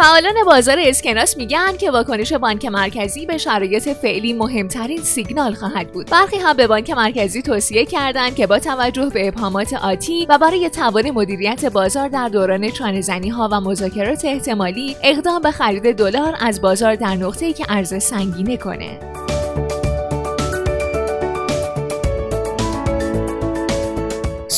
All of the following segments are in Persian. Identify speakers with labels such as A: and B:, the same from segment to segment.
A: فعالان بازار اسکناس میگن که واکنش بانک مرکزی به شرایط فعلی مهمترین سیگنال خواهد بود. برخی هم به بانک مرکزی توصیه کردند که با توجه به ابهامات آتی و برای توان مدیریت بازار در دوران چانهزنی ها و مذاکرات احتمالی اقدام به خرید دلار از بازار در نقطه‌ای که ارز سنگینه کنه.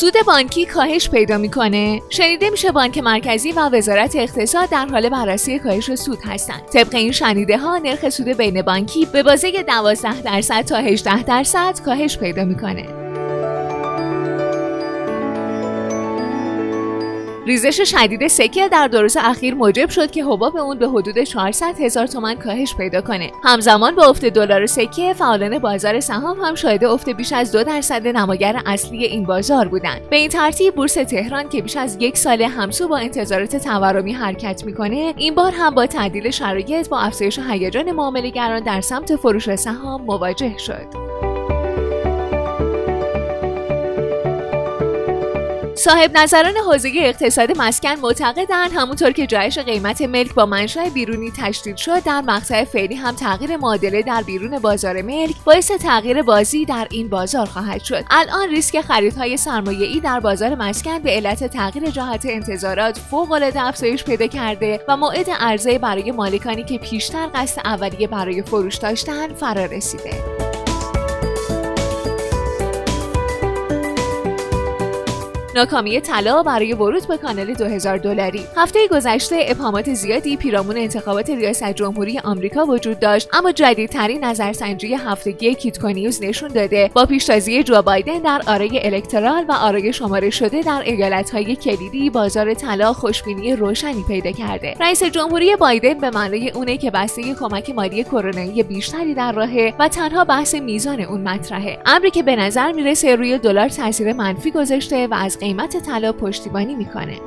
A: سود بانکی کاهش پیدا می‌کنه. شنیده میشه بانک مرکزی و وزارت اقتصاد در حال بررسی کاهش سود هستند. طبق این شنیده ها نرخ سود بین بانکی به بازه 12 درصد تا 18 درصد کاهش پیدا می‌کنه. ریزش شدید سکه در دو روز اخیر موجب شد که حباب اون به حدود 400 هزار تومن کاهش پیدا کنه. همزمان با افت دلار سکه فعالان بازار سهام هم شاهد افت بیش از دو درصد نماگر اصلی این بازار بودند. به این ترتیب بورس تهران که بیش از یک سال همسو با انتظارات تورمی حرکت می‌کنه این بار هم با تعدیل شرایط با افزایش هیجان معاملهگران در سمت فروش سهام مواجه شد. صاحب نظران حوزه اقتصاد مسکن معتقدند همونطور که جایش قیمت ملک با منشأ بیرونی تشدید شد در مقطع فعلی هم تغییر معادله در بیرون بازار ملک باعث تغییر بازی در این بازار خواهد شد. الان ریسک خریدهای ای در بازار مسکن به علت تغییر جهت انتظارات فوقالعاده افزایش پیدا کرده و موعد عرضه برای مالکانی که پیشتر قصد اولیه برای فروش داشتن فرا رسیده ناکامی طلا برای ورود به کانال 2000 دلاری. هفته گذشته ابهامات زیادی پیرامون انتخابات ریاست جمهوری آمریکا وجود داشت اما جدیدترین نظرسنجی هفتگی Kitco News نشون داده. با پیشتازی جو بایدن در آرای الکترال و آرای شمارش شده در ایالتهای کلیدی بازار طلا خوشبینی روشنی پیدا کرده. رئیس جمهوری بایدن به معنای اونه که بسته کمک مالی کرونایی بیشتری در راهه و تنها بحث میزان اون مطرحه. امری که به نظر می‌رسه روی دلار تاثیر منفی گذاشته و از قیمت طلا پشتیبانی می‌کنه.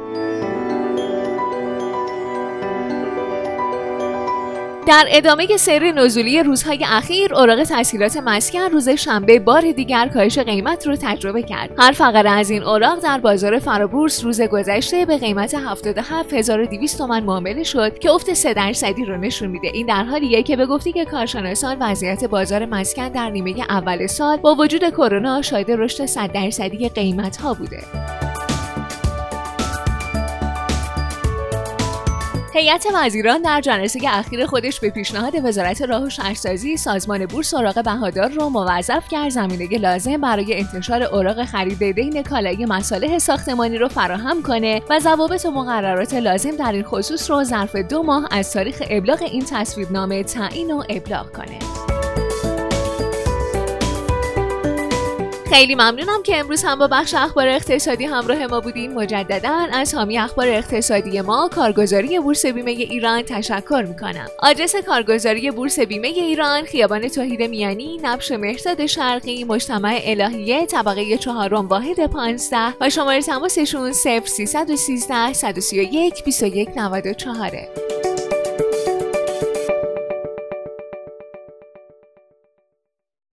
A: در ادامه سیر نزولی روزهای اخیر اوراق تسهیلات مسکن روز شنبه بار دیگر کاهش قیمت رو تجربه کرد. هر فقره از این اوراق در بازار فرابورس روز گذشته به قیمت 77200 تومان معامله شد که افت 3 درصدی رو نشون میده. این در حالیه که به گفتی که کارشناسان وضعیت بازار مسکن در نیمه اول سال با وجود کرونا شاهد رشد 100 درصدی قیمت ها بوده. هیئت وزیران در جلسه اخیر خودش به پیشنهاد وزارت راه و شهرسازی سازمان بورس اوراق بهادار را موظف کرد زمینه لازم برای انتشار اوراق خرید دین کالای مصالح ساختمانی رو فراهم کنه و ضوابط و مقررات لازم در این خصوص رو ظرف دو ماه از تاریخ ابلاغ این تصویبنامه تعیین و ابلاغ کنه. خیلی ممنونم که امروز هم با بخش اخبار اقتصادی همراه ما بودین. مجددا از حامی اخبار اقتصادی ما کارگزاری بورس بیمه ایران تشکر می‌کنم. آدرس کارگزاری بورس بیمه ایران خیابان توحید میانی نبش مهرداد شرقی مجتمع الهیه طبقه چهارم واحد 15 و شماره تماسشون 0313 131 2194